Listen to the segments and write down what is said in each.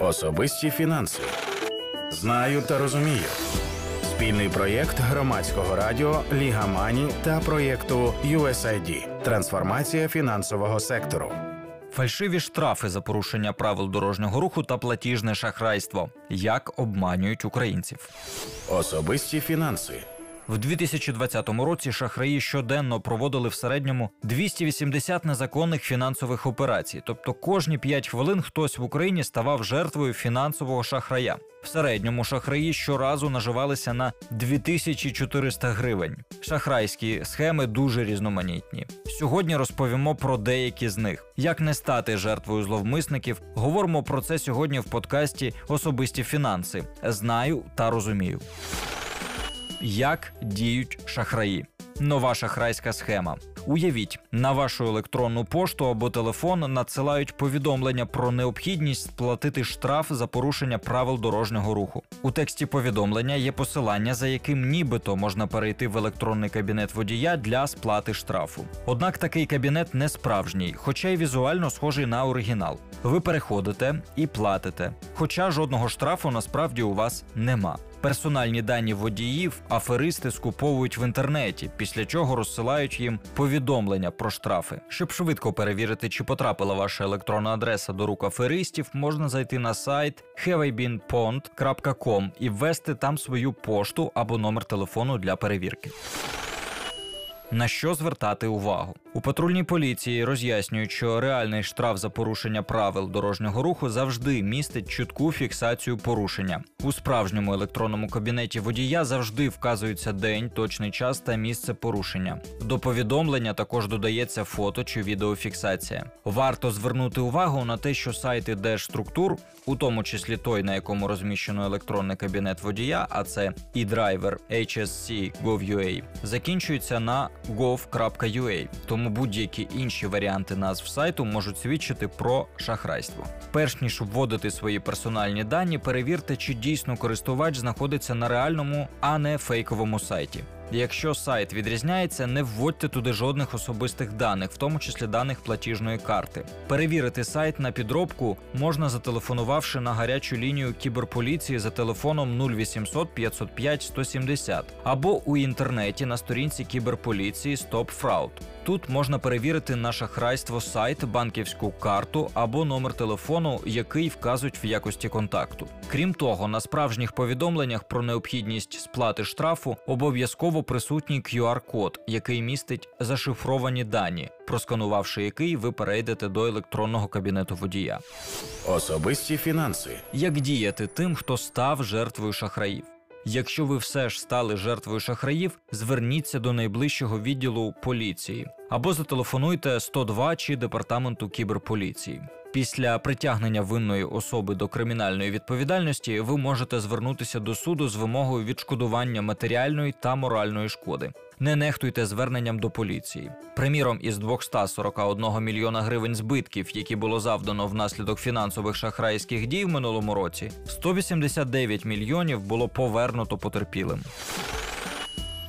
Особисті фінанси. Знаю та розумію. Спільний проєкт громадського радіо Ліга Мані та проєкту USAID. Трансформація фінансового сектору. Фальшиві штрафи за порушення правил дорожнього руху та платіжне шахрайство. Як обманюють українців. Особисті фінанси. В 2020 році шахраї щоденно проводили в середньому 280 незаконних фінансових операцій. Тобто кожні 5 хвилин хтось в Україні ставав жертвою фінансового шахрая. В середньому шахраї щоразу наживалися на 2400 гривень. Шахрайські схеми дуже різноманітні. Сьогодні розповімо про деякі з них. Як не стати жертвою зловмисників, говоримо про це сьогодні в подкасті Особисті фінанси. Знаю та розумію. Як діють шахраї? Нова шахрайська схема. Уявіть, на вашу електронну пошту або телефон надсилають повідомлення про необхідність сплатити штраф за порушення правил дорожнього руху. У тексті повідомлення є посилання, за яким нібито можна перейти в електронний кабінет водія для сплати штрафу. Однак такий кабінет не справжній, хоча й візуально схожий на оригінал. Ви переходите і платите, хоча жодного штрафу насправді у вас нема. Персональні дані водіїв аферисти скуповують в інтернеті, після чого розсилають їм повідомлення про штрафи. Щоб швидко перевірити, чи потрапила ваша електронна адреса до рук аферистів, можна зайти на сайт haveibeenpond.com і ввести там свою пошту або номер телефону для перевірки. На що звертати увагу у патрульній поліції роз'яснюють, що реальний штраф за порушення правил дорожнього руху завжди містить чітку фіксацію порушення. У справжньому електронному кабінеті водія завжди вказується день, точний час та місце порушення. До повідомлення також додається фото чи відеофіксація. Варто звернути увагу на те, що сайти держструктур, у тому числі той, на якому розміщено електронний кабінет водія, а це e-driver HSC Gov.ua, закінчуються на gov.ua, тому будь-які інші варіанти назв сайту можуть свідчити про шахрайство. Перш ніж вводити свої персональні дані, перевірте, чи дійсно користувач знаходиться на реальному, а не фейковому сайті. Якщо сайт відрізняється, не вводьте туди жодних особистих даних, в тому числі даних платіжної карти. Перевірити сайт на підробку можна зателефонувавши на гарячу лінію кіберполіції за телефоном 0800 505 170 або у інтернеті на сторінці кіберполіції Stop Fraud. Тут можна перевірити на шахрайство сайт, банківську карту або номер телефону, який вказують в якості контакту. Крім того, на справжніх повідомленнях про необхідність сплати штрафу обов'язково присутній QR-код, який містить зашифровані дані, просканувавши який ви перейдете до електронного кабінету водія. Особисті фінанси. Як діяти тим, хто став жертвою шахраїв? Якщо ви все ж стали жертвою шахраїв, зверніться до найближчого відділу поліції або зателефонуйте 102 чи департаменту кіберполіції. Після притягнення винної особи до кримінальної відповідальності ви можете звернутися до суду з вимогою відшкодування матеріальної та моральної шкоди. Не нехтуйте зверненням до поліції. Приміром, із 241 мільйона гривень збитків, які було завдано внаслідок фінансових шахрайських дій в минулому році, 189 мільйонів було повернуто потерпілим.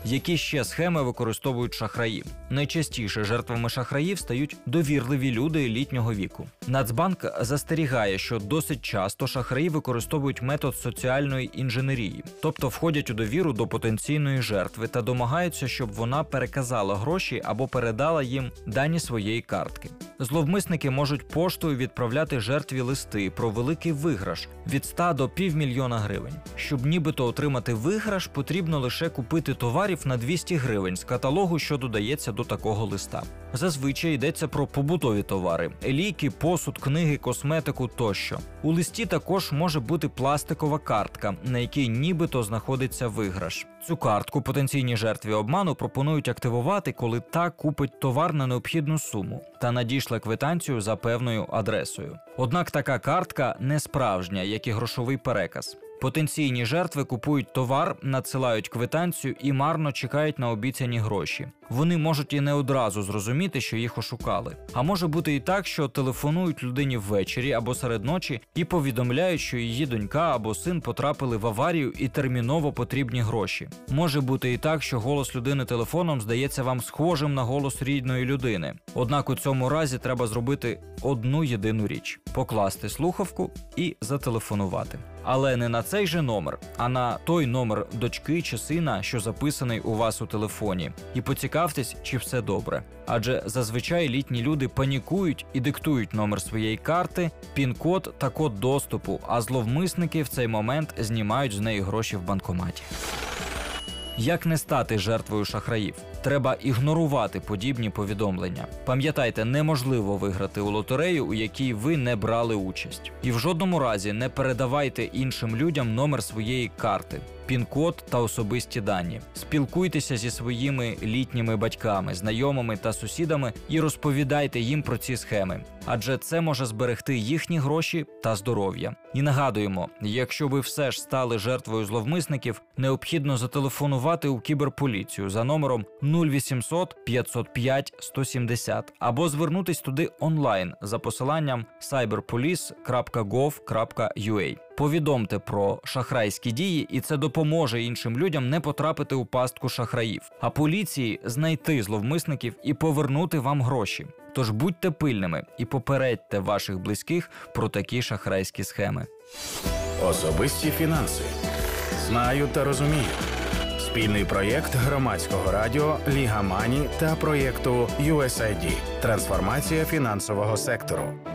Які ще схеми використовують шахраї? Найчастіше жертвами шахраїв стають довірливі люди літнього віку. Нацбанк застерігає, що досить часто шахраї використовують метод соціальної інженерії, тобто входять у довіру до потенційної жертви та домагаються, щоб вона переказала гроші або передала їм дані своєї картки. Зловмисники можуть поштою відправляти жертві листи про великий виграш від 100 до півмільйона гривень. Щоб нібито отримати виграш, потрібно лише купити товарів на 200 гривень з каталогу, що додається до такого листа. Зазвичай йдеться про побутові товари: ліки, посуд, книги, косметику тощо. У листі також може бути пластикова картка, на якій нібито знаходиться виграш. Цю картку потенційній жертві обману пропонують активувати, коли та купить товар на необхідну суму та надійшла квитанцію за певною адресою. Однак така картка не справжня, як і грошовий переказ. Потенційні жертви купують товар, надсилають квитанцію і марно чекають на обіцяні гроші. Вони можуть і не одразу зрозуміти, що їх ошукали. А може бути і так, що телефонують людині ввечері або серед ночі і повідомляють, що її донька або син потрапили в аварію і терміново потрібні гроші. Може бути і так, що голос людини телефоном здається вам схожим на голос рідної людини. Однак у цьому разі треба зробити одну єдину річ: покласти слухавку і зателефонувати. Але не на цей же номер, а на той номер дочки чи сина, що записаний у вас у телефоні, і поцікавтесь, чи все добре. Адже зазвичай літні люди панікують і диктують номер своєї карти, пін-код та код доступу, а зловмисники в цей момент знімають з неї гроші в банкоматі. Як не стати жертвою шахраїв? Треба ігнорувати подібні повідомлення. Пам'ятайте, неможливо виграти у лотерею, у якій ви не брали участь. І в жодному разі не передавайте іншим людям номер своєї карти, пін-код та особисті дані. Спілкуйтеся зі своїми літніми батьками, знайомими та сусідами і розповідайте їм про ці схеми, адже це може зберегти їхні гроші та здоров'я. І нагадуємо, якщо ви все ж стали жертвою зловмисників, необхідно зателефонувати у кіберполіцію за номером 0800 505 170 або звернутись туди онлайн за посиланням cyberpolice.gov.ua. Повідомте про шахрайські дії, і це допоможе іншим людям не потрапити у пастку шахраїв, а поліції знайти зловмисників і повернути вам гроші. Тож будьте пильними і попередьте ваших близьких про такі шахрайські схеми. Особисті фінанси. Знаю та розумію. Спільний проєкт громадського радіо Ліга Мані та проєкту USAID. Трансформація фінансового сектору.